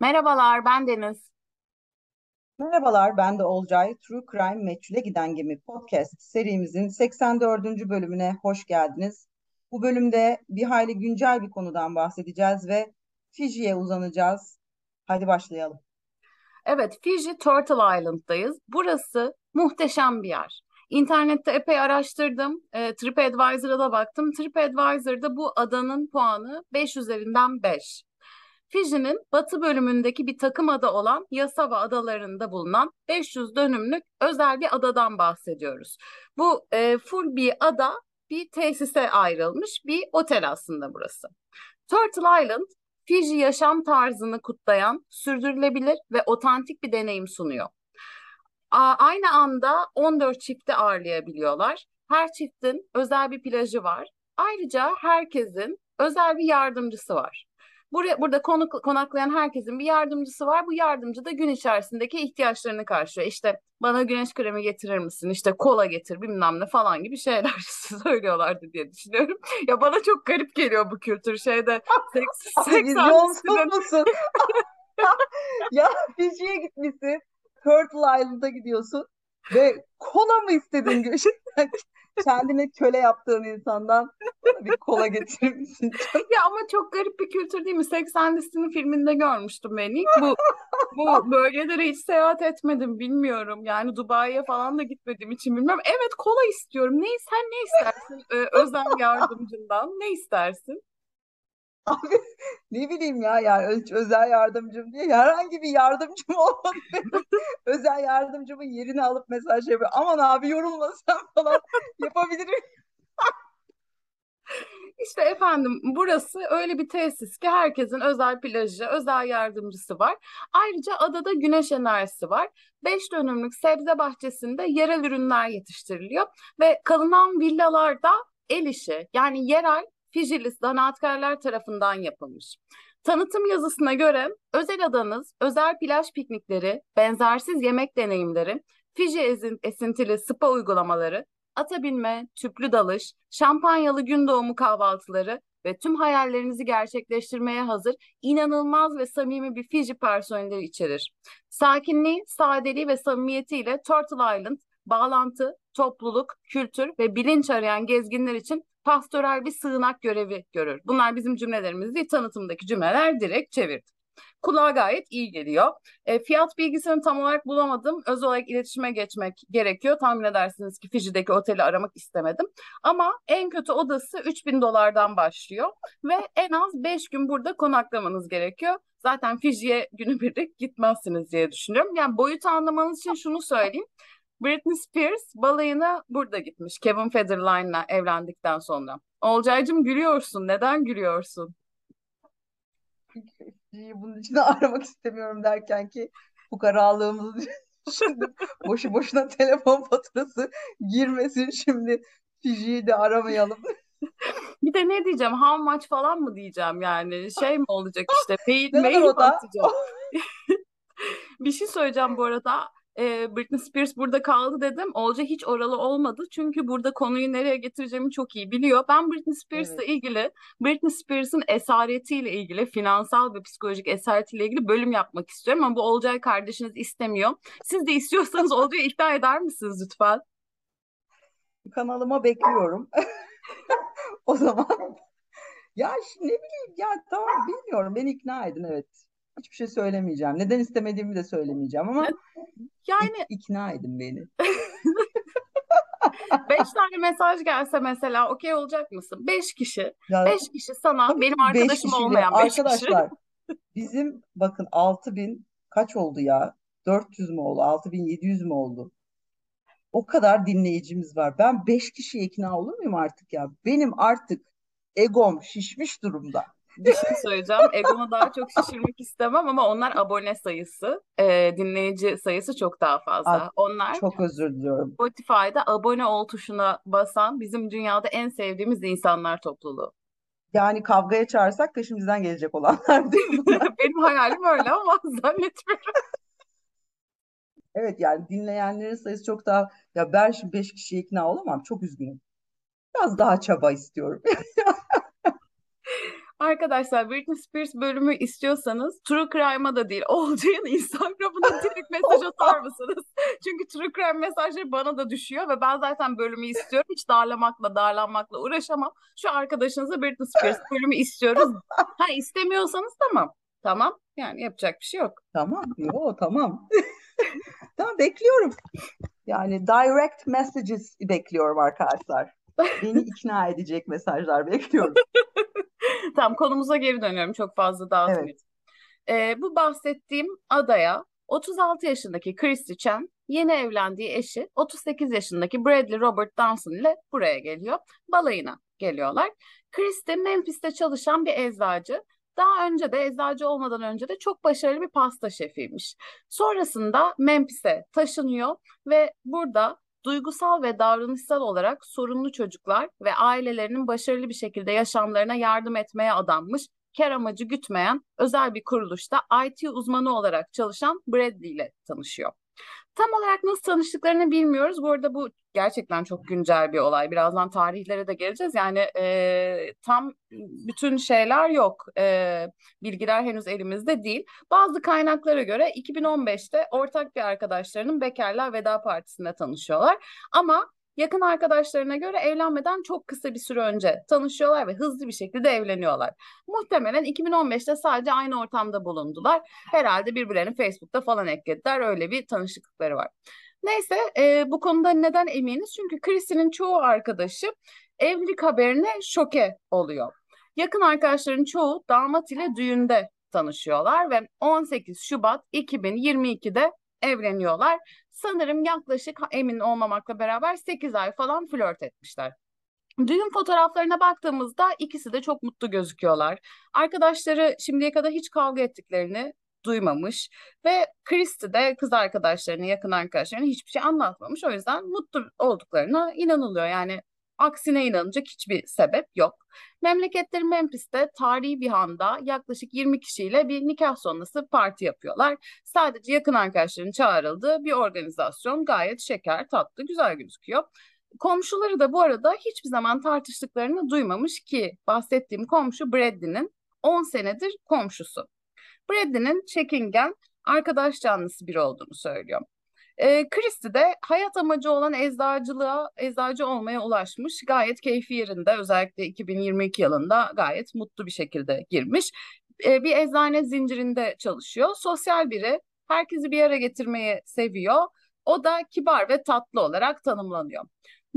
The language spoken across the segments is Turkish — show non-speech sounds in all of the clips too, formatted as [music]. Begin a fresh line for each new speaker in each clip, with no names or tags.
Merhabalar, ben Deniz.
Merhabalar, ben de Olcay. True Crime Meçhule Giden Gemi podcast serimizin 84. bölümüne hoş geldiniz. Bu bölümde bir hayli güncel bir konudan bahsedeceğiz ve Fiji'ye uzanacağız. Hadi başlayalım.
Evet, Fiji Turtle Island'dayız. Burası muhteşem bir yer. İnternette epey araştırdım. E, TripAdvisor'a da baktım. TripAdvisor'da bu adanın puanı 5 üzerinden 5. Fiji'nin batı bölümündeki bir takım ada olan Yasava adalarında bulunan 500 dönümlük özel bir adadan bahsediyoruz. Bu e, full bir ada bir tesise ayrılmış bir otel aslında burası. Turtle Island, Fiji yaşam tarzını kutlayan, sürdürülebilir ve otantik bir deneyim sunuyor. A- aynı anda 14 çifti ağırlayabiliyorlar. Her çiftin özel bir plajı var. Ayrıca herkesin özel bir yardımcısı var. Buraya, burada konuk, konaklayan herkesin bir yardımcısı var. Bu yardımcı da gün içerisindeki ihtiyaçlarını karşılıyor. İşte bana güneş kremi getirir misin? İşte kola getir bilmem ne falan gibi şeyler [laughs] söylüyorlardı diye düşünüyorum. Ya bana çok garip geliyor bu kültür şeyde. [laughs]
Seks, Vizyonsuz musun? [laughs] ya Fiji'ye gitmişsin. Turtle Island'a gidiyorsun ve kola mı istedin Kendine köle yaptığın insandan bir kola getirir misin? [laughs]
ya ama çok garip bir kültür değil mi? Sex and the filminde görmüştüm ben ilk. Bu, bu bölgelere hiç seyahat etmedim bilmiyorum. Yani Dubai'ye falan da gitmediğim için bilmiyorum. Evet kola istiyorum. Ne, sen ne istersin ee, özel yardımcından? Ne istersin? [laughs]
Abi ne bileyim ya yani özel yardımcım diye herhangi bir yardımcım [laughs] olmadı özel yardımcımın yerini alıp mesaj şey yapıyor. Aman abi yorulmasam [laughs] falan yapabilirim.
İşte efendim burası öyle bir tesis ki herkesin özel plajı, özel yardımcısı var. Ayrıca adada güneş enerjisi var. Beş dönümlük sebze bahçesinde yerel ürünler yetiştiriliyor ve kalınan villalarda el işi yani yerel Fijili zanaatkarlar tarafından yapılmış. Tanıtım yazısına göre özel adanız, özel plaj piknikleri, benzersiz yemek deneyimleri, Fiji esintili spa uygulamaları, ata tüplü dalış, şampanyalı gün doğumu kahvaltıları ve tüm hayallerinizi gerçekleştirmeye hazır inanılmaz ve samimi bir Fiji personeli içerir. Sakinliği, sadeliği ve samimiyetiyle Turtle Island, bağlantı, topluluk, kültür ve bilinç arayan gezginler için pastoral bir sığınak görevi görür. Bunlar bizim cümlelerimiz tanıtımdaki cümleler direkt çevirdim. Kulağa gayet iyi geliyor. E, fiyat bilgisini tam olarak bulamadım. Özel olarak iletişime geçmek gerekiyor. Tahmin edersiniz ki Fiji'deki oteli aramak istemedim. Ama en kötü odası 3000 dolardan başlıyor. Ve en az 5 gün burada konaklamanız gerekiyor. Zaten Fiji'ye günübirlik gitmezsiniz diye düşünüyorum. Yani boyutu anlamanız için şunu söyleyeyim. Britney Spears balayına burada gitmiş. Kevin Federline'la evlendikten sonra. Olcaycığım gülüyorsun. Neden gülüyorsun?
Bunun için [laughs] aramak istemiyorum derken ki bu kararlığımızı [laughs] şimdi boşu boşuna telefon faturası girmesin şimdi Fiji'yi de aramayalım. [laughs]
bir de ne diyeceğim? How much falan mı diyeceğim yani? Şey mi olacak işte? Mail, mail mi atacağım? bir şey söyleyeceğim bu arada e, Britney Spears burada kaldı dedim. Olca hiç oralı olmadı. Çünkü burada konuyu nereye getireceğimi çok iyi biliyor. Ben Britney Spears'la evet. ilgili, Britney Spears'ın esaretiyle ilgili, finansal ve psikolojik esaretiyle ilgili bölüm yapmak istiyorum. Ama bu Olcay kardeşiniz istemiyor. Siz de istiyorsanız [laughs] Olcay'ı ikna eder misiniz lütfen?
Kanalıma bekliyorum. [laughs] o zaman ya ne bileyim ya tamam bilmiyorum beni ikna edin evet. Hiçbir şey söylemeyeceğim. Neden istemediğimi de söylemeyeceğim ama [laughs] yani ik- ikna edin beni. [laughs]
Beş tane mesaj gelse mesela okey olacak mısın? Beş kişi. Ya, beş kişi sana benim arkadaşım beş olmayan beş
Arkadaşlar [laughs] bizim bakın altı bin kaç oldu ya? 400 mü oldu? 6700 mü oldu? O kadar dinleyicimiz var. Ben beş kişi ikna olur muyum artık ya? Benim artık egom şişmiş durumda
bir şey söyleyeceğim. Egomu daha çok şişirmek istemem ama onlar abone sayısı, e, dinleyici sayısı çok daha fazla. Ay, onlar
çok özür diliyorum.
Spotify'da abone ol tuşuna basan bizim dünyada en sevdiğimiz insanlar topluluğu.
Yani kavgaya çağırsak peşimizden gelecek olanlar değil mi? [laughs]
Benim hayalim öyle ama [laughs] zannetmiyorum.
Evet yani dinleyenlerin sayısı çok daha ya ben şimdi beş kişiye ikna olamam çok üzgünüm. Biraz daha çaba istiyorum. [laughs]
Arkadaşlar Britney Spears bölümü istiyorsanız True Crime'a da değil [laughs] Olcay'ın Instagram'ına direkt mesaj atar mısınız? [laughs] Çünkü True Crime mesajları bana da düşüyor ve ben zaten bölümü istiyorum. Hiç darlamakla darlanmakla uğraşamam. Şu arkadaşınıza Britney Spears bölümü istiyoruz. [laughs] Ha istemiyorsanız tamam. Tamam yani yapacak bir şey yok.
Tamam. Yo tamam. tamam bekliyorum. Yani direct messages bekliyorum arkadaşlar. Beni ikna edecek mesajlar bekliyorum. [laughs]
tamam konumuza geri dönüyorum çok fazla dağıtmayayım. Evet. Ee, bu bahsettiğim adaya 36 yaşındaki Christy Chen yeni evlendiği eşi 38 yaşındaki Bradley Robert Dawson ile buraya geliyor. Balayına geliyorlar. Christy Memphis'te çalışan bir eczacı. Daha önce de eczacı olmadan önce de çok başarılı bir pasta şefiymiş. Sonrasında Memphis'e taşınıyor ve burada duygusal ve davranışsal olarak sorunlu çocuklar ve ailelerinin başarılı bir şekilde yaşamlarına yardım etmeye adanmış, kar amacı gütmeyen özel bir kuruluşta IT uzmanı olarak çalışan Bradley ile tanışıyor. Tam olarak nasıl tanıştıklarını bilmiyoruz. Bu arada bu gerçekten çok güncel bir olay. Birazdan tarihlere de geleceğiz. Yani e, tam bütün şeyler yok. E, bilgiler henüz elimizde değil. Bazı kaynaklara göre 2015'te ortak bir arkadaşlarının Bekarlar Veda Partisi'nde tanışıyorlar. Ama Yakın arkadaşlarına göre evlenmeden çok kısa bir süre önce tanışıyorlar ve hızlı bir şekilde evleniyorlar. Muhtemelen 2015'te sadece aynı ortamda bulundular. Herhalde birbirlerini Facebook'ta falan eklediler. Öyle bir tanışıklıkları var. Neyse e, bu konuda neden eminiz? Çünkü Chris'in çoğu arkadaşı evlilik haberine şoke oluyor. Yakın arkadaşların çoğu damat ile düğünde tanışıyorlar ve 18 Şubat 2022'de evleniyorlar sanırım yaklaşık emin olmamakla beraber 8 ay falan flört etmişler. Düğün fotoğraflarına baktığımızda ikisi de çok mutlu gözüküyorlar. Arkadaşları şimdiye kadar hiç kavga ettiklerini duymamış ve Christy de kız arkadaşlarını, yakın arkadaşlarına hiçbir şey anlatmamış. O yüzden mutlu olduklarına inanılıyor. Yani aksine inanacak hiçbir sebep yok. Memleketleri Memphis'te tarihi bir handa yaklaşık 20 kişiyle bir nikah sonrası parti yapıyorlar. Sadece yakın arkadaşların çağrıldığı bir organizasyon gayet şeker, tatlı, güzel gözüküyor. Komşuları da bu arada hiçbir zaman tartıştıklarını duymamış ki bahsettiğim komşu Bradley'nin 10 senedir komşusu. Bradley'nin çekingen, arkadaş canlısı biri olduğunu söylüyor. E, Christie de hayat amacı olan eczacılığa, eczacı olmaya ulaşmış. Gayet keyfi yerinde özellikle 2022 yılında gayet mutlu bir şekilde girmiş. E, bir eczane zincirinde çalışıyor. Sosyal biri, herkesi bir yere getirmeyi seviyor. O da kibar ve tatlı olarak tanımlanıyor.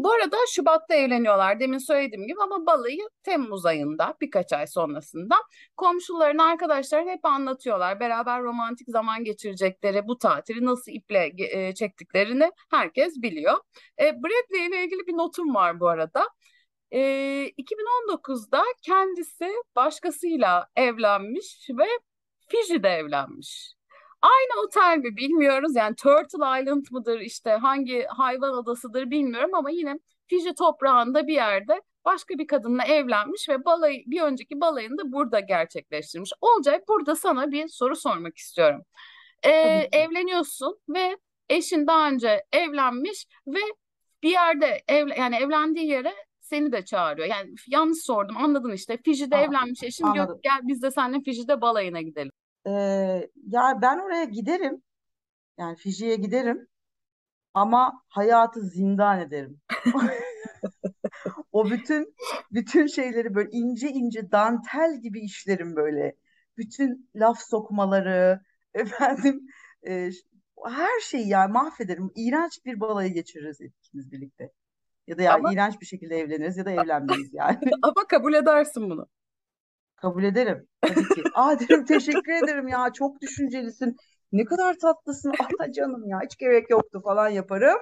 Bu arada Şubat'ta evleniyorlar demin söylediğim gibi ama balayı Temmuz ayında birkaç ay sonrasında. Komşuların arkadaşlar hep anlatıyorlar. Beraber romantik zaman geçirecekleri bu tatili nasıl iple e, çektiklerini herkes biliyor. E, Bradley ile ilgili bir notum var bu arada. E, 2019'da kendisi başkasıyla evlenmiş ve Fiji'de evlenmiş. Aynı otel mi bilmiyoruz. Yani Turtle Island mıdır işte hangi hayvan adasıdır bilmiyorum ama yine Fiji toprağında bir yerde başka bir kadınla evlenmiş ve balayı, bir önceki balayını da burada gerçekleştirmiş. Olcay burada sana bir soru sormak istiyorum. Ee, evleniyorsun ve eşin daha önce evlenmiş ve bir yerde ev, yani evlendiği yere seni de çağırıyor. Yani yanlış sordum anladın işte. Fiji'de Aa, evlenmiş eşin anladım. diyor gel biz de seninle Fiji'de balayına gidelim.
Ee, ya ben oraya giderim. Yani Fiji'ye giderim. Ama hayatı zindan ederim. [laughs] O bütün bütün şeyleri böyle ince ince dantel gibi işlerim böyle. Bütün laf sokmaları, [laughs] efendim e, her şeyi yani mahvederim. İğrenç bir balayı geçiririz ikimiz birlikte. Ya da yani Ama iğrenç bir şekilde evleniriz ya da [laughs] evlenmeyiz yani.
ama kabul edersin bunu.
Kabul ederim tabii ki. Aa derim teşekkür ederim ya çok düşüncelisin. Ne kadar tatlısın. Ah canım ya hiç gerek yoktu falan yaparım.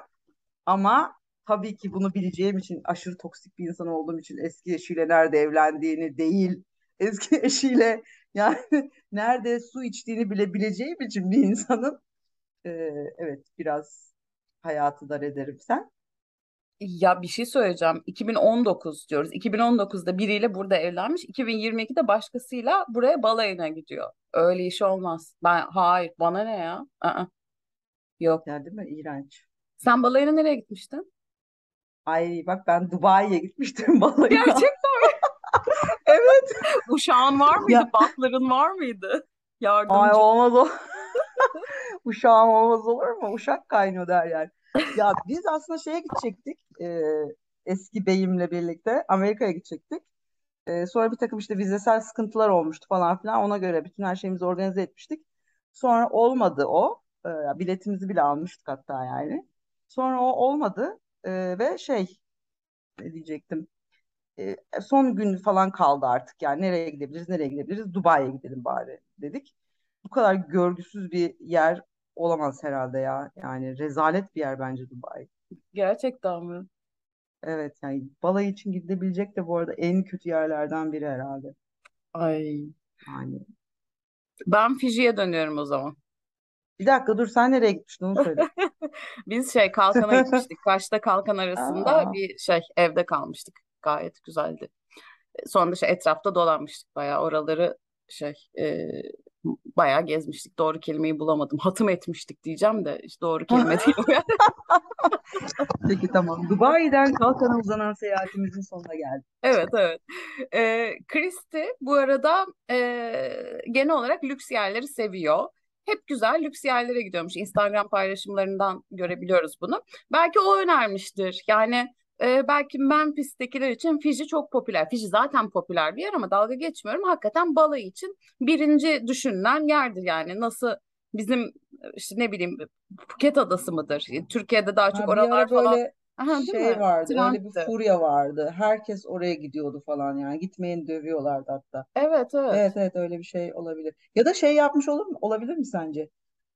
Ama tabii ki bunu bileceğim için aşırı toksik bir insan olduğum için eski eşiyle nerede evlendiğini değil eski [laughs] eşiyle yani nerede su içtiğini bile bileceğim için bir insanın e, evet biraz hayatı dar ederim sen.
Ya bir şey söyleyeceğim. 2019 diyoruz. 2019'da biriyle burada evlenmiş. 2022'de başkasıyla buraya balayına gidiyor. Öyle iş olmaz. Ben hayır bana ne ya? Aa, yok.
Ya değil mi? İğrenç.
Sen balayına nereye gitmiştin?
Ay bak ben Dubai'ye gitmiştim [laughs] balayına.
Gerçekten mi? [laughs]
Evet. [laughs]
Uşağın var mıydı?
Ya.
Batların var mıydı? Yardımcı.
Ay olmaz o. Uşağım olmaz olur mu? Uşak kaynıyor der yani. Ya biz aslında şeye gidecektik. e, eski beyimle birlikte Amerika'ya gidecektik. E, sonra bir takım işte vizesel sıkıntılar olmuştu falan filan. Ona göre bütün her şeyimizi organize etmiştik. Sonra olmadı o. E, biletimizi bile almıştık hatta yani. Sonra o olmadı. E, ve şey ne diyecektim. E, son gün falan kaldı artık. Yani nereye gidebiliriz, nereye gidebiliriz? Dubai'ye gidelim bari dedik. Bu kadar görgüsüz bir yer olamaz herhalde ya. Yani rezalet bir yer bence Dubai.
Gerçekten mi?
Evet yani balayı için gidebilecek de bu arada en kötü yerlerden biri herhalde.
Ay.
Yani
Ben Fiji'ye dönüyorum o zaman.
bir dakika dur sen nereye gitmiştin onu söyle. [laughs]
Biz şey Kalkan'a gitmiştik. Kaş'ta Kalkan arasında
Aa,
bir şey evde kalmıştık. Gayet güzeldi. Sonra da şey etrafta dolanmıştık bayağı. Oraları şey e, bayağı gezmiştik. Doğru kelimeyi bulamadım. Hatım etmiştik diyeceğim de işte doğru kelime [laughs] değil o yani.
peki tamam. Dubai'den Kalkan'a uzanan seyahatimizin sonuna geldik.
Evet evet. Ee, Christie bu arada e, genel olarak lüks yerleri seviyor. Hep güzel lüks yerlere gidiyormuş. Instagram paylaşımlarından görebiliyoruz bunu. Belki o önermiştir. Yani e, belki Memphis'tekiler için Fiji çok popüler. Fiji zaten popüler bir yer ama dalga geçmiyorum. Hakikaten balayı için birinci düşünülen yerdir yani. Nasıl bizim işte ne bileyim Phuket adası mıdır? Türkiye'de daha çok
Ha,
oralar
ara
falan.
böyle
Aha, değil
şey
mi?
vardı, öyle bir
Trendti.
furya vardı. Herkes oraya gidiyordu falan yani. Gitmeyeni dövüyorlardı hatta.
Evet evet.
Evet evet öyle bir şey olabilir. Ya da şey yapmış olur mu? Olabilir mi sence?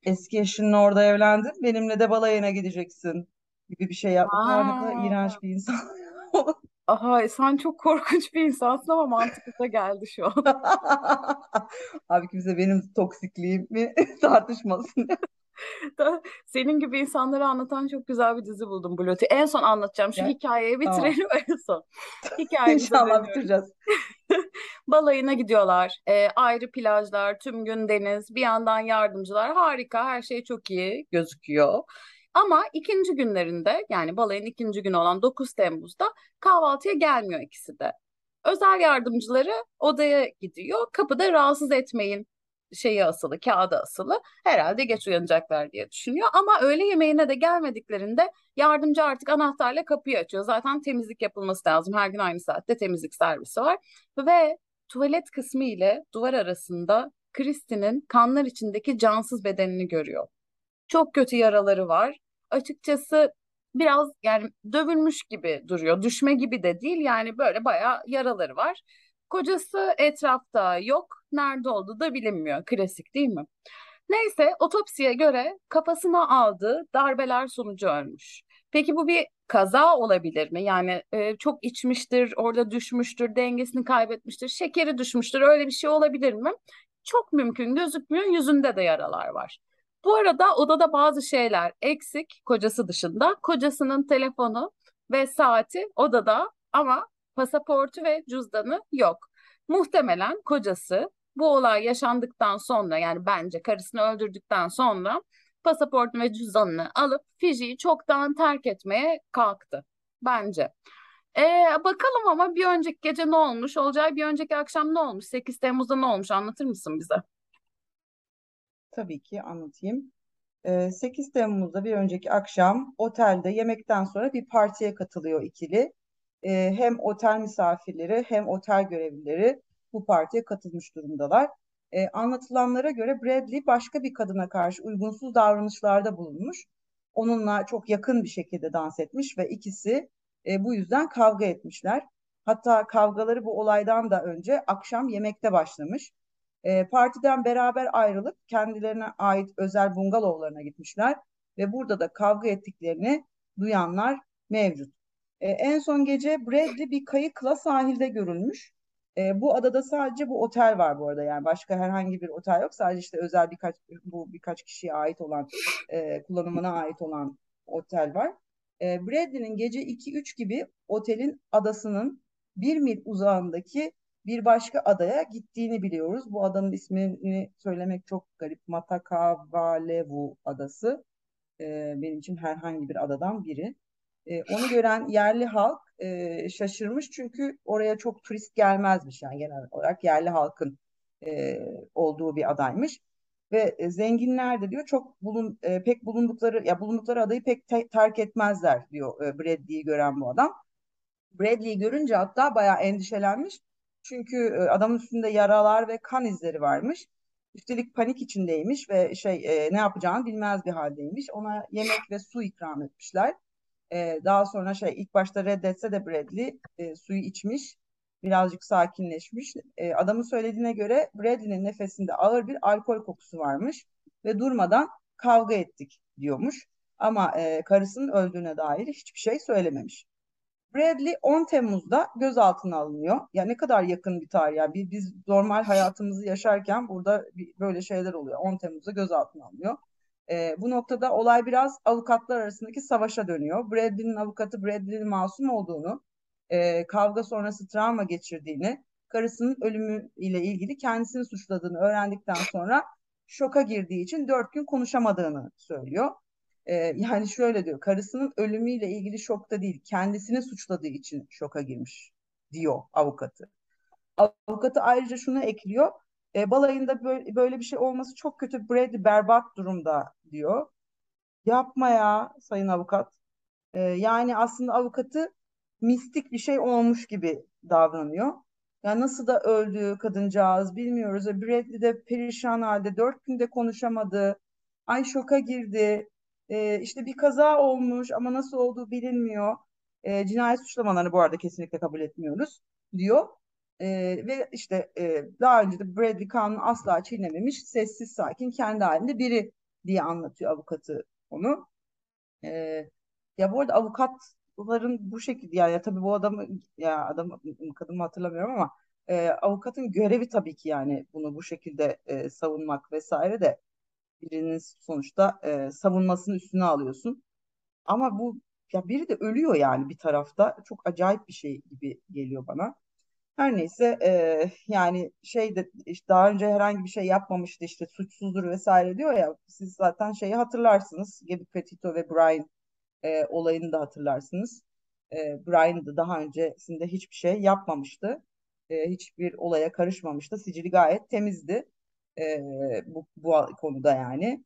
Eski eşinin orada evlendin, benimle de balayına gideceksin gibi bir şey yapmış. Aa, ne kadar iğrenç bir insan. [laughs]
aha, sen çok korkunç bir insansın ama mantıklı da geldi şu an. [laughs]
Abi kimse benim toksikliğimi [laughs] tartışmasın.
Senin gibi insanları anlatan çok güzel bir dizi buldum Bluet'u. En son anlatacağım. Şu
Ya,
hikayeyi
tamam.
bitirelim en son. Hikayemize
İnşallah
dönüyoruz.
bitireceğiz.
Balayına gidiyorlar. Ee, ayrı plajlar, tüm gün deniz, bir yandan yardımcılar. Harika, her şey çok iyi gözüküyor. Ama ikinci günlerinde yani balayın ikinci günü olan 9 Temmuz'da kahvaltıya gelmiyor ikisi de. Özel yardımcıları odaya gidiyor. Kapıda rahatsız etmeyin şeyi asılı, kağıdı asılı. Herhalde geç uyanacaklar diye düşünüyor. Ama öğle yemeğine de gelmediklerinde yardımcı artık anahtarla kapıyı açıyor. Zaten temizlik yapılması lazım. Her gün aynı saatte temizlik servisi var. Ve tuvalet kısmı ile duvar arasında Kristin'in kanlar içindeki cansız bedenini görüyor. Çok kötü yaraları var. Açıkçası biraz yani dövülmüş gibi duruyor. Düşme gibi de değil yani böyle bayağı yaraları var. Kocası etrafta yok. Nerede olduğu da bilinmiyor. Klasik değil mi? Neyse otopsiye göre kafasına aldığı darbeler sonucu ölmüş. Peki bu bir kaza olabilir mi? Yani e, çok içmiştir, orada düşmüştür, dengesini kaybetmiştir, şekeri düşmüştür. Öyle bir şey olabilir mi? Çok mümkün gözükmüyor. Yüzünde de yaralar var. Bu arada odada bazı şeyler eksik kocası dışında. Kocasının telefonu ve saati odada ama pasaportu ve cüzdanı yok. Muhtemelen kocası bu olay yaşandıktan sonra yani bence karısını öldürdükten sonra pasaportunu ve cüzdanını alıp Fiji'yi çoktan terk etmeye kalktı. Bence. Ee, bakalım ama bir önceki gece ne olmuş? Olcay bir önceki akşam ne olmuş? 8 Temmuz'da ne olmuş? Anlatır mısın bize?
Tabii ki anlatayım. Ee, 8 Temmuz'da bir önceki akşam otelde yemekten sonra bir partiye katılıyor ikili. Ee, hem otel misafirleri hem otel görevlileri bu partiye katılmış durumdalar. Ee, anlatılanlara göre Bradley başka bir kadına karşı uygunsuz davranışlarda bulunmuş. Onunla çok yakın bir şekilde dans etmiş ve ikisi e, bu yüzden kavga etmişler. Hatta kavgaları bu olaydan da önce akşam yemekte başlamış. E, partiden beraber ayrılıp kendilerine ait özel bungalovlarına gitmişler ve burada da kavga ettiklerini duyanlar mevcut. E, en son gece Bradley bir kayıkla sahilde görülmüş. E, bu adada sadece bu otel var bu arada yani başka herhangi bir otel yok. Sadece işte özel birkaç bu birkaç kişiye ait olan e, kullanımına ait olan otel var. E, Bradley'nin gece 2-3 gibi otelin adasının bir mil uzağındaki bir başka adaya gittiğini biliyoruz. Bu adanın ismini söylemek çok garip. Matakavalevu adası. Ee, benim için herhangi bir adadan biri. E, onu gören yerli halk e, şaşırmış çünkü oraya çok turist gelmezmiş yani genel olarak yerli halkın e, olduğu bir adaymış ve e, zenginler de diyor çok bulun e, pek bulundukları ya bulundukları adayı pek te- terk etmezler diyor e, Bradley'i gören bu adam. Bradley'i görünce hatta bayağı endişelenmiş. Çünkü e, adamın üstünde yaralar ve kan izleri varmış. Üstelik panik içindeymiş ve şey e, ne yapacağını bilmez bir haldeymiş. Ona yemek ve su ikram etmişler. E, daha sonra şey ilk başta reddetse de Bradley e, suyu içmiş. Birazcık sakinleşmiş. E, adamın söylediğine göre Bradley'nin nefesinde ağır bir alkol kokusu varmış ve durmadan kavga ettik diyormuş. Ama e, karısının öldüğüne dair hiçbir şey söylememiş. Bradley 10 Temmuz'da gözaltına alınıyor. Ya ne kadar yakın bir tarih. Yani biz, biz normal hayatımızı yaşarken burada bir, böyle şeyler oluyor. 10 Temmuz'da gözaltına alınıyor. E, bu noktada olay biraz avukatlar arasındaki savaşa dönüyor. Bradley'nin avukatı Bradley'nin masum olduğunu, e, kavga sonrası travma geçirdiğini, karısının ölümü ile ilgili kendisini suçladığını öğrendikten sonra şoka girdiği için dört gün konuşamadığını söylüyor. E, yani şöyle diyor, karısının ölümüyle ilgili şokta değil, kendisini suçladığı için şoka girmiş diyor avukatı. Avukatı ayrıca şunu ekliyor, e, balayında böyle, böyle bir şey olması çok kötü, Brady berbat durumda diyor. Yapma ya sayın avukat. E, yani aslında avukatı mistik bir şey olmuş gibi davranıyor. Ya nasıl da öldü kadıncağız bilmiyoruz. Bradley de perişan halde dört günde konuşamadı. Ay şoka girdi. E, işte bir kaza olmuş ama nasıl olduğu bilinmiyor. E, cinayet suçlamalarını bu arada kesinlikle kabul etmiyoruz diyor. E, ve işte e, daha önce de Bradley kanunu asla çiğnememiş, sessiz sakin, kendi halinde biri diye anlatıyor avukatı onu. E, ya bu arada avukatların bu şekilde yani ya tabii bu adamı ya adam kadını hatırlamıyorum ama e, avukatın görevi tabii ki yani bunu bu şekilde e, savunmak vesaire de birinin sonuçta e, savunmasını üstüne alıyorsun. Ama bu ya biri de ölüyor yani bir tarafta. Çok acayip bir şey gibi geliyor bana. Her neyse e, yani şey de işte daha önce herhangi bir şey yapmamıştı işte suçsuzdur vesaire diyor ya siz zaten şeyi hatırlarsınız. Gabby Petito ve Brian e, olayını da hatırlarsınız. E, Brian da daha öncesinde hiçbir şey yapmamıştı. E, hiçbir olaya karışmamıştı. Sicili gayet temizdi e, bu, bu konuda yani.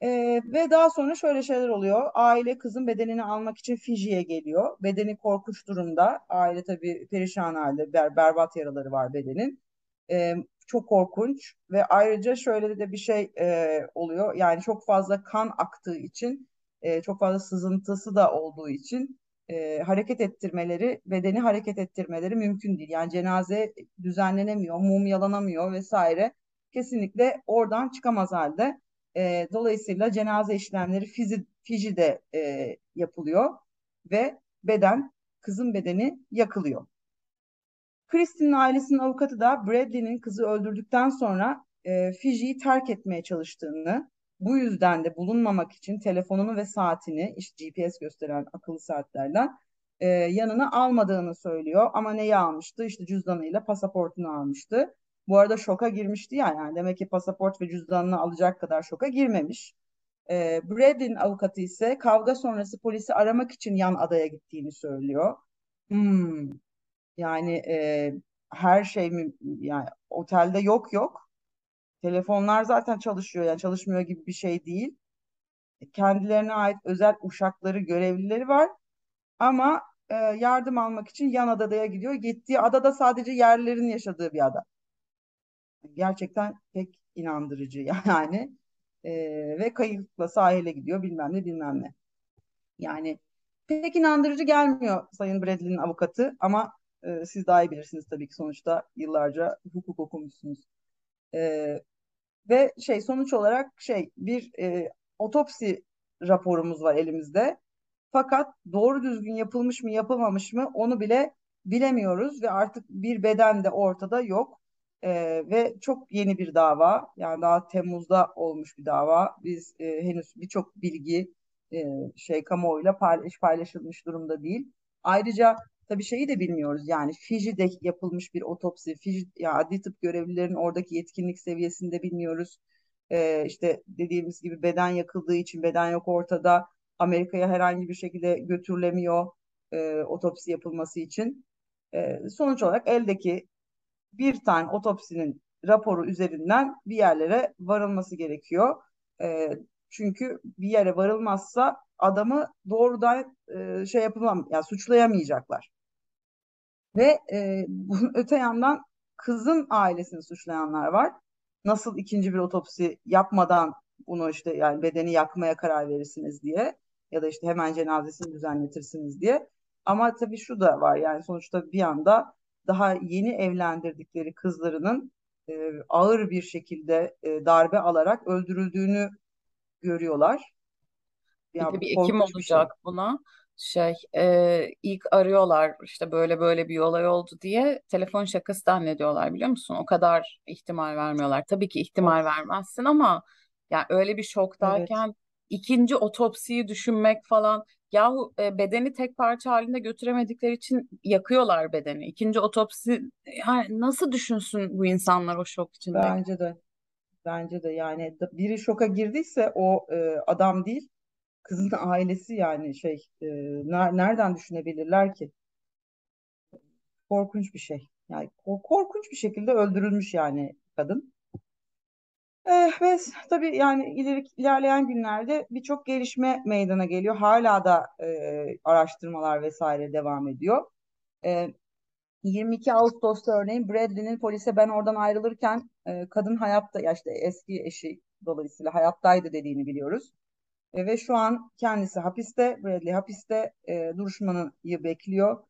E, ve daha sonra şöyle şeyler oluyor. Aile kızın bedenini almak için Fiji'ye geliyor. Bedeni korkunç durumda. Aile tabii perişan halde. Ber, berbat yaraları var bedenin. E, çok korkunç ve ayrıca şöyle de bir şey e, oluyor. Yani çok fazla kan aktığı için, e, çok fazla sızıntısı da olduğu için e, hareket ettirmeleri, bedeni hareket ettirmeleri mümkün değil. Yani cenaze düzenlenemiyor, mumyalanamıyor vesaire. Kesinlikle oradan çıkamaz halde. E, dolayısıyla cenaze işlemleri Fizi, Fiji'de e, yapılıyor ve beden, kızın bedeni yakılıyor. Kristin'in ailesinin avukatı da Bradley'nin kızı öldürdükten sonra e, Fiji'yi terk etmeye çalıştığını, bu yüzden de bulunmamak için telefonunu ve saatini, işte GPS gösteren akıllı saatlerden e, yanına almadığını söylüyor. Ama neyi almıştı? İşte cüzdanıyla pasaportunu almıştı. Bu arada şoka girmişti ya yani demek ki pasaport ve cüzdanını alacak kadar şoka girmemiş. E, Bradley'nin avukatı ise kavga sonrası polisi aramak için yan adaya gittiğini söylüyor. Hmm, yani e, her şey mi yani otelde yok yok. Telefonlar zaten çalışıyor yani çalışmıyor gibi bir şey değil. Kendilerine ait özel uşakları, görevlileri var. Ama e, yardım almak için yan adaya gidiyor. Gittiği adada sadece yerlilerin yaşadığı bir ada. Gerçekten pek inandırıcı [laughs] yani. E, ve kayıkla sahile gidiyor bilmem ne bilmem ne. Yani pek inandırıcı gelmiyor Sayın Bradley'nin avukatı ama e, siz daha iyi bilirsiniz tabii ki sonuçta yıllarca hukuk okumuşsunuz. E, ve şey sonuç olarak şey bir e, otopsi raporumuz var elimizde. Fakat doğru düzgün yapılmış mı yapılmamış mı onu bile bilemiyoruz ve artık bir beden de ortada yok. E, ve çok yeni bir dava yani daha Temmuz'da olmuş bir dava. Biz e, henüz birçok bilgi e, şey kamuoyuyla paylaş, paylaşılmış durumda değil. Ayrıca tabii şeyi de bilmiyoruz yani Fiji'de yapılmış bir otopsi, Fiji, ya adli tıp görevlilerinin oradaki yetkinlik seviyesini de bilmiyoruz. E, işte dediğimiz gibi beden yakıldığı için beden yok ortada. Amerika'ya herhangi bir şekilde götürülemiyor e, otopsi yapılması için. E, sonuç olarak eldeki bir tane otopsinin raporu üzerinden bir yerlere varılması gerekiyor. E, çünkü bir yere varılmazsa adamı doğrudan e, şey yapamam, yani suçlayamayacaklar. Ve e, bunun öte yandan kızın ailesini suçlayanlar var. Nasıl ikinci bir otopsi yapmadan bunu işte yani bedeni yakmaya karar verirsiniz diye ya da işte hemen cenazesini düzenletirsiniz diye. Ama tabii şu da var yani sonuçta bir anda daha yeni evlendirdikleri kızlarının e, ağır bir şekilde e, darbe alarak öldürüldüğünü görüyorlar.
Bir de bir ekim olacak şey. buna. Şey e, ilk arıyorlar işte böyle böyle bir olay oldu diye telefon şakası zannediyorlar biliyor musun? O kadar ihtimal vermiyorlar. Tabii ki ihtimal vermezsin ama yani öyle bir şoktayken evet. ikinci otopsiyi düşünmek falan yahu e, bedeni tek parça halinde götüremedikleri için yakıyorlar bedeni. İkinci otopsi yani nasıl düşünsün bu insanlar o şok içinde?
Bence de. Bence de yani biri şoka girdiyse o e, adam değil kızın [laughs] ailesi yani şey e, nereden düşünebilirler ki? Korkunç bir şey. Yani korkunç bir şekilde öldürülmüş yani kadın. Eh, ve tabii yani ileri, ilerleyen günlerde birçok gelişme meydana geliyor. Hala da e, araştırmalar vesaire devam ediyor. E, 22 Ağustos'ta örneğin Bradley'nin polise ben oradan ayrılırken e, kadın hayatta ya işte eski eşi dolayısıyla hayattaydı dediğini biliyoruz. E, ve şu an kendisi hapiste, Bradley hapiste e, duruşmanı bekliyor.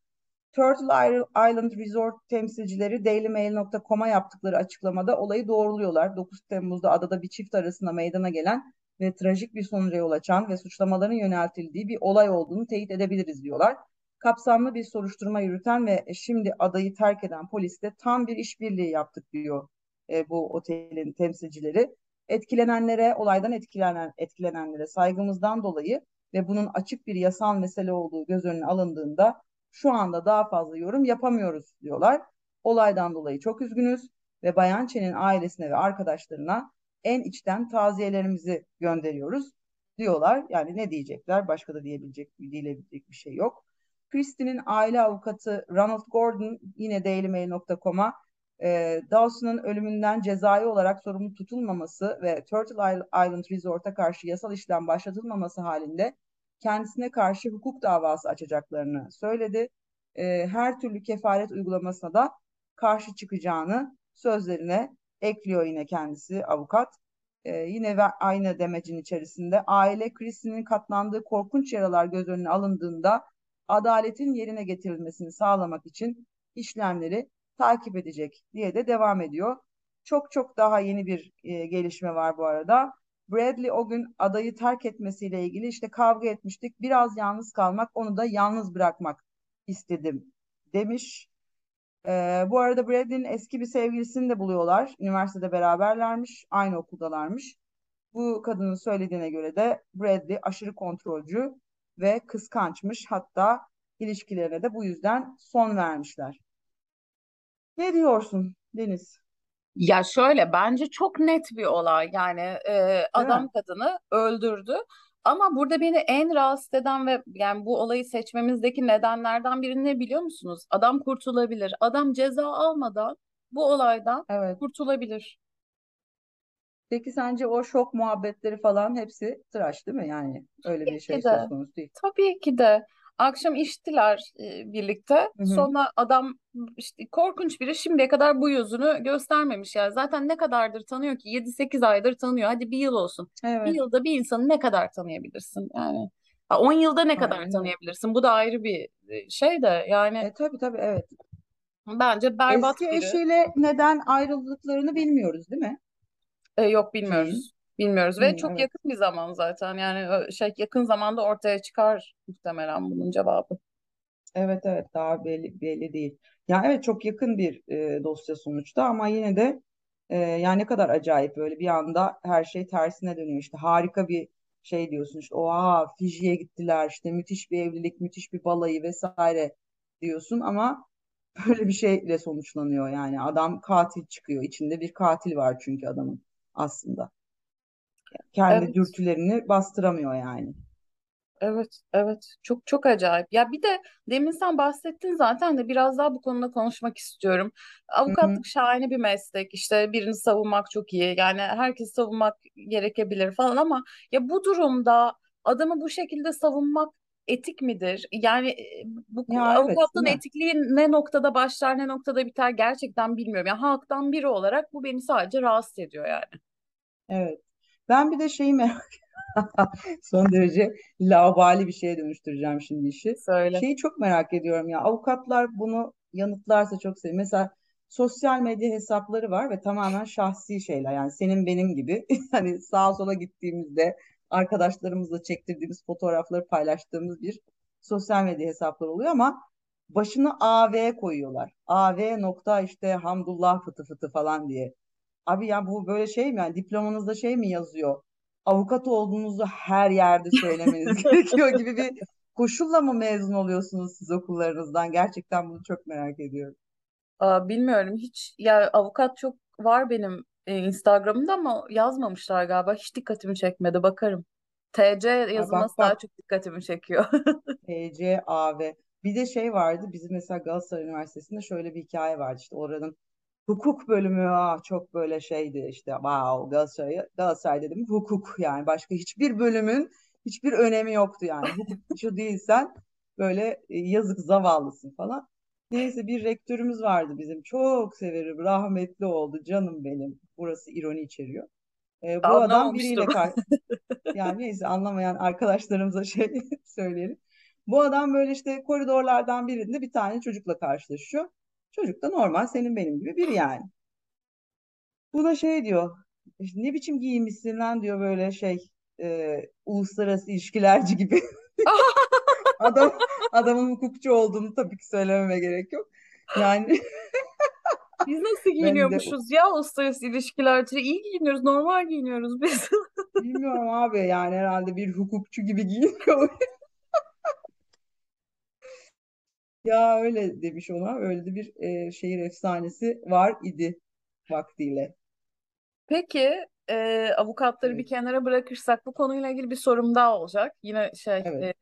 Turtle Island Resort temsilcileri DailyMail.com'a yaptıkları açıklamada olayı doğruluyorlar. 9 Temmuz'da adada bir çift arasında meydana gelen ve trajik bir sonuca yol açan ve suçlamaların yöneltildiği bir olay olduğunu teyit edebiliriz diyorlar. Kapsamlı bir soruşturma yürüten ve şimdi adayı terk eden polisle tam bir işbirliği yaptık diyor e, bu otelin temsilcileri etkilenenlere, olaydan etkilenen etkilenenlere saygımızdan dolayı ve bunun açık bir yasal mesele olduğu göz önüne alındığında şu anda daha fazla yorum yapamıyoruz diyorlar. Olaydan dolayı çok üzgünüz ve Bayan Çen'in ailesine ve arkadaşlarına en içten taziyelerimizi gönderiyoruz diyorlar. Yani ne diyecekler? Başka da diyebilecek, diyebilecek bir şey yok. Christie'nin aile avukatı Ronald Gordon yine dailymail.com'a e, Dawson'ın ölümünden cezai olarak sorumlu tutulmaması ve Turtle Island Resort'a karşı yasal işlem başlatılmaması halinde kendisine karşı hukuk davası açacaklarını söyledi. E, her türlü kefaret uygulamasına da karşı çıkacağını sözlerine ekliyor yine kendisi avukat. E, yine ve aynı demecin içerisinde aile Christie'nin katlandığı korkunç yaralar göz önüne alındığında adaletin yerine getirilmesini sağlamak için işlemleri takip edecek diye de devam ediyor. Çok çok daha yeni bir e, gelişme var bu arada. Bradley o gün adayı terk etmesiyle ilgili işte kavga etmiştik. Biraz yalnız kalmak, onu da yalnız bırakmak istedim demiş. Ee, bu arada Bradley'nin eski bir sevgilisini de buluyorlar. Üniversitede beraberlermiş, aynı okuldalarmış. Bu kadının söylediğine göre de Bradley aşırı kontrolcü ve kıskançmış. Hatta ilişkilerine de bu yüzden son vermişler. Ne diyorsun Deniz?
Ya şöyle bence çok net bir olay yani e, adam mi? kadını öldürdü ama burada beni en rahatsız eden ve yani bu olayı seçmemizdeki nedenlerden biri ne biliyor musunuz? Adam kurtulabilir. Adam ceza almadan bu olaydan Evet. kurtulabilir.
Peki sence o şok muhabbetleri falan hepsi tıraş değil mi? Yani öyle bir şey
de.
söz konusu değil.
Tabii ki de. Akşam içtiler e, birlikte. Hı hı. Sonra adam işte korkunç biri şimdiye kadar bu yüzünü göstermemiş yani. Zaten ne kadardır tanıyor ki? 7-8 aydır tanıyor. Hadi bir yıl olsun. Evet. Bir yılda bir insanı ne kadar tanıyabilirsin? Yani 10 yılda ne kadar Aynen. tanıyabilirsin? Bu da ayrı bir e, şey de yani.
E, tabii tabii evet.
Bence berbat
Eski biri. eşiyle neden ayrıldıklarını bilmiyoruz değil mi?
E, yok bilmiyoruz. Bilmiyoruz ve çok evet. yakın bir zaman zaten. Yani şey yakın zamanda ortaya çıkar muhtemelen bunun cevabı.
Evet evet daha belli, belli değil. Yani evet çok yakın bir e, dosya sonuçta ama yine de e, yani ne kadar acayip böyle bir anda her şey tersine dönüyor. İşte harika bir şey diyorsun işte oha Fiji'ye gittiler işte müthiş bir evlilik, müthiş bir balayı vesaire diyorsun ama [laughs] böyle bir şeyle sonuçlanıyor yani adam katil çıkıyor. içinde bir katil var çünkü adamın aslında kendi evet. dürtülerini bastıramıyor yani.
Evet, evet. Çok çok acayip. Ya bir de demin sen bahsettin zaten de biraz daha bu konuda konuşmak istiyorum. Avukatlık şahane bir meslek. İşte birini savunmak çok iyi. Yani herkes savunmak gerekebilir falan ama ya bu durumda adamı bu şekilde savunmak etik midir? Yani e, bu
Ya evet,
avukatlığın
mi?
etikliği ne noktada başlar, ne noktada biter gerçekten bilmiyorum. Yani halktan biri olarak bu beni sadece rahatsız ediyor yani.
Evet. Ben bir de şeyi merak [laughs] son derece laubali bir şeye dönüştüreceğim şimdi işi.
Söyle.
Şeyi çok merak ediyorum ya. Avukatlar bunu yanıtlarsa çok sevinirim. Mesela sosyal medya hesapları var ve tamamen şahsi şeyler. Yani senin benim gibi. [laughs] Hani sağa sola gittiğimizde arkadaşlarımızla çektirdiğimiz fotoğrafları paylaştığımız bir sosyal medya hesapları oluyor ama başına AV koyuyorlar. AV nokta işte Hamdullah fıtı fıtı falan diye. Abi ya bu böyle şey mi? Yani diplomanızda şey mi yazıyor? Avukat olduğunuzu her yerde söylemeniz [laughs] gerekiyor gibi bir koşulla mı mezun oluyorsunuz siz okullarınızdan? Gerçekten bunu çok merak ediyorum.
Aa, bilmiyorum hiç ya avukat çok var benim e, Instagram'da ama yazmamışlar galiba hiç dikkatimi çekmedi bakarım. TC
Ha, bak
yazılması daha
bak
çok dikkatimi çekiyor. [laughs]
TCAV. Bir de şey vardı bizim mesela Galatasaray Üniversitesi'nde şöyle bir hikaye vardı. İşte oranın hukuk bölümü ah, çok böyle şeydi işte wow Galatasaray, Galatasaray dedim hukuk yani başka hiçbir bölümün hiçbir önemi yoktu yani. Hukukçu [laughs] değilsen böyle e, yazık zavallısın falan. Neyse bir rektörümüz vardı bizim çok severim rahmetli oldu canım benim. Burası ironi içeriyor. E, bu adam biriyle kar [laughs] yani neyse anlamayan arkadaşlarımıza şey [laughs] söyleyelim. Bu adam böyle işte koridorlardan birinde bir tane çocukla karşılaşıyor. Çocuk da normal senin benim gibi biri yani. Bu da şey diyor. ne biçim giyinmişsin lan diyor böyle şey e, uluslararası ilişkilerci gibi. [laughs] Adam adamın hukukçu olduğunu tabii ki söylememe gerek yok. Yani [laughs]
Biz nasıl
ben de
giyiniyormuşuz ya uluslararası ilişkiler? İyi giyiniyoruz, normal giyiniyoruz biz.
bilmiyorum abi yani herhalde bir hukukçu gibi giyiniyor. Ya öyle demiş ona. Öyle de bir e, şehir efsanesi var idi vaktiyle.
Peki e, avukatları bir
Evet.
kenara bırakırsak bu konuyla ilgili bir sorum daha olacak. Yine şey
Evet.
e,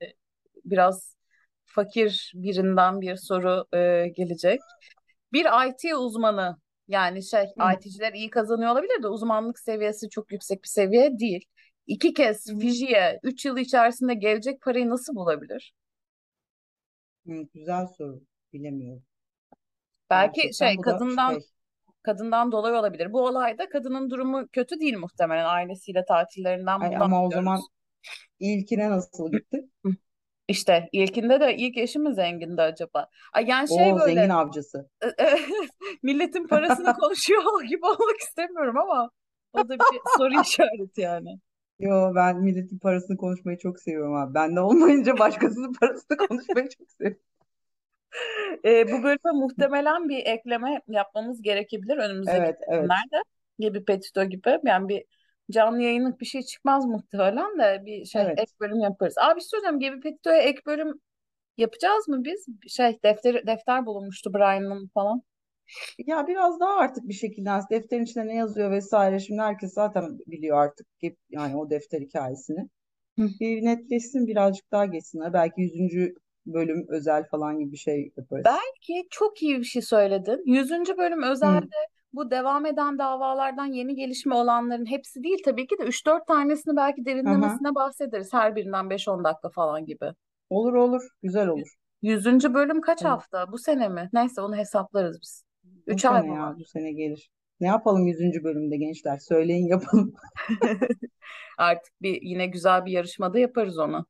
biraz fakir birinden bir soru e, gelecek. Bir IT uzmanı yani şey
Hı
IT'ciler iyi kazanıyor olabilir de uzmanlık seviyesi çok yüksek bir seviye değil. İki kez
hı.
Fiji'ye 3 yıl içerisinde gelecek parayı nasıl bulabilir?
Hı, güzel soru. Bilemiyorum.
Belki
Gerçekten
şey
bu da
kadından
şey.
kadından dolayı olabilir. Bu olayda kadının durumu kötü değil muhtemelen ailesiyle tatillerinden
Ay,
bundan
ama o
biliyoruz.
zaman ilkine nasıl gitti? [clears throat]
İşte ilkinde de ilk eşi mi zengindi acaba? Ay yani şey
O zengin
böyle
avcısı. [laughs]
milletin parasını [laughs] konuşuyor [laughs] gibi olmak istemiyorum ama o da bir soru işareti yani.
Yo ben milletin parasını konuşmayı çok seviyorum abi. Bende olmayınca [laughs] başkasının parasını konuşmayı çok seviyorum.
E, bu bölüme muhtemelen bir ekleme yapmamız gerekebilir önümüzdeki
Evet, evet,
günlerde. Gibi Petito gibi. Yani bir canlı yayınlık bir şey çıkmaz muhtemelen de bir şey ek
evet.
bölüm yaparız. Abi bir şey söyleyeceğim. Gibi Petito'ya ek bölüm yapacağız mı biz? Şey defter defter bulunmuştu Brian'ın falan.
Ya biraz daha artık bir şekilde defterin içinde ne yazıyor vesaire. Şimdi herkes zaten biliyor artık yani o defter hikayesini. Bir netleşsin birazcık daha geçsinler. Belki yüzüncü bölüm özel falan gibi bir şey yaparız.
Belki çok iyi bir şey söyledin. Yüzüncü bölüm özelde bu devam eden davalardan yeni gelişme olanların hepsi değil tabii ki de üç dört tanesini belki
aha.
derinlemesine bahsederiz. Her birinden beş on dakika falan gibi.
Olur olur. Güzel olur.
Yüzüncü bölüm kaç
Olur.
hafta? Bu sene mi? Neyse onu hesaplarız biz.
Bu
Üç ay
sene
mı
ya bu sene gelir. Ne yapalım yüzüncü bölümde gençler? Söyleyin yapalım. [laughs]
Artık bir yine güzel bir yarışmada yaparız onu.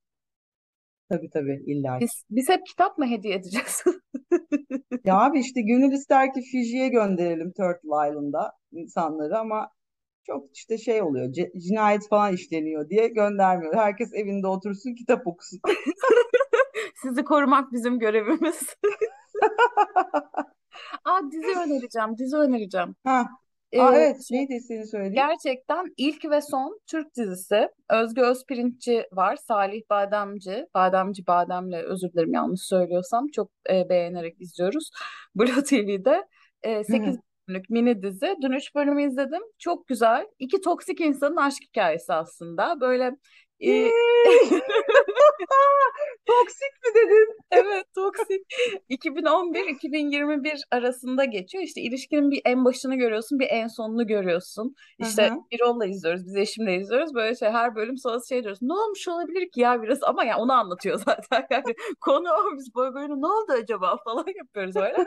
Tabii tabii illaki.
Biz, biz hep kitap mı hediye edeceğiz? [laughs]
Ya abi işte gönül ister ki Fiji'ye gönderelim Turtle Island'a insanları ama çok işte şey oluyor. ce- cinayet falan işleniyor diye göndermiyor. Herkes evinde otursun kitap okusun. [laughs]
Sizi korumak bizim görevimiz. [laughs] Aa dizi önereceğim, dizi önereceğim.
Ha. Aa,
Ee,
evet neydi seni söyleyeyim.
Gerçekten ilk ve son Türk dizisi. Özge Özpirinççi var. Salih Bademci. Bademci Badem'le özür dilerim yanlış söylüyorsam. Çok e, beğenerek izliyoruz. [laughs] Blue TV'de e, 8 bölümlük mini dizi. Dün 3 bölümü izledim. Çok güzel. İki toksik insanın aşk hikayesi aslında. Böyle Ee, [laughs]
Toksik mi dedin?
Evet, toksik. 2011-2021 arasında geçiyor. İşte ilişkinin bir en başını görüyorsun, bir en sonunu görüyorsun. İşte
hı.
Birol'la izliyoruz, biz eşimle izliyoruz. Böyle şey her bölüm sonrası şey diyoruz. Ne olmuş olabilir ki ya biraz ama ya onu anlatıyor [laughs] zaten. Yani konu o biz böyle böyle ne oldu acaba falan yapıyoruz böyle.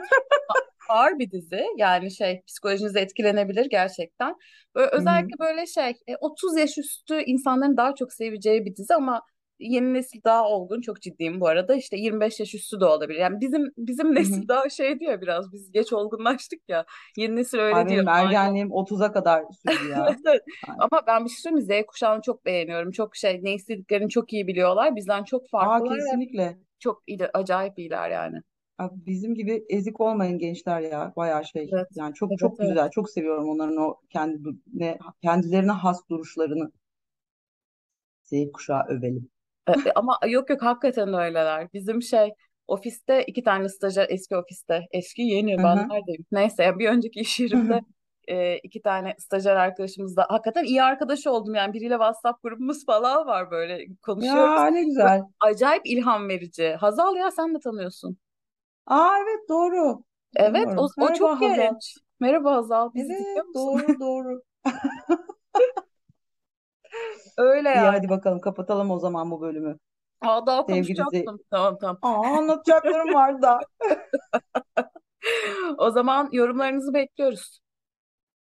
Ağır bir dizi yani şey psikolojinizi etkilenebilir gerçekten. Böyle, özellikle böyle şey e, 30 yaş üstü insanların daha çok seveceği bir dizi ama Yeni nesil daha olgun. Çok ciddiyim bu arada. İşte 25 yaş üstü de olabilir. Yani bizim bizim nesil daha şey diyor biraz. Biz geç olgunlaştık ya. Yeni nesil öyle diyor.
benim ergenliğim 30'a kadar sürdü [laughs]
Evet,
ya.
evet. Ama ben bir şey söyleyeyim? Z kuşağını çok beğeniyorum. Çok şey ne istediklerini çok iyi biliyorlar. Bizden çok
Aa
farklılar ve
kesinlikle.
çok iyi, acayip iyiler yani.
Abi bizim gibi ezik olmayın gençler ya. Bayağı şey.
Evet.
Yani çok
Evet,
çok
evet.
güzel. Çok seviyorum onların o kendi du- ne kendilerine has duruşlarını. Z kuşağı övelim.
E, e, ama yok yok hakikaten öyleler. Bizim şey ofiste iki tane stajyer eski ofiste eski yeni
Hı
ben
hı.
neredeyim? Neyse ya bir önceki iş
Hı
yerimde
hı.
e, iki tane stajyer arkadaşımızla hakikaten iyi arkadaş oldum yani biriyle WhatsApp grubumuz falan var böyle konuşuyoruz.
Ya ne
Böyle
güzel.
acayip ilham verici. Hazal ya sen de tanıyorsun.
Aa evet doğru.
Evet o,
Tanıyorum.
o çok
Merhaba Hazal.
genç. Merhaba Hazal bizi
Evet
dinliyor musun?
doğru [laughs] doğru.
Öyle
İyi
yani.
hadi bakalım kapatalım o zaman bu bölümü.
Aa, daha
Sevgili
konuşacaktım. Tamam tamam.
Aa anlatacaklarım var da. [laughs]
O zaman yorumlarınızı bekliyoruz.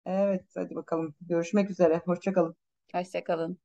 Evet hadi bakalım. Görüşmek üzere. Hoşça kalın.
Hoşça kalın.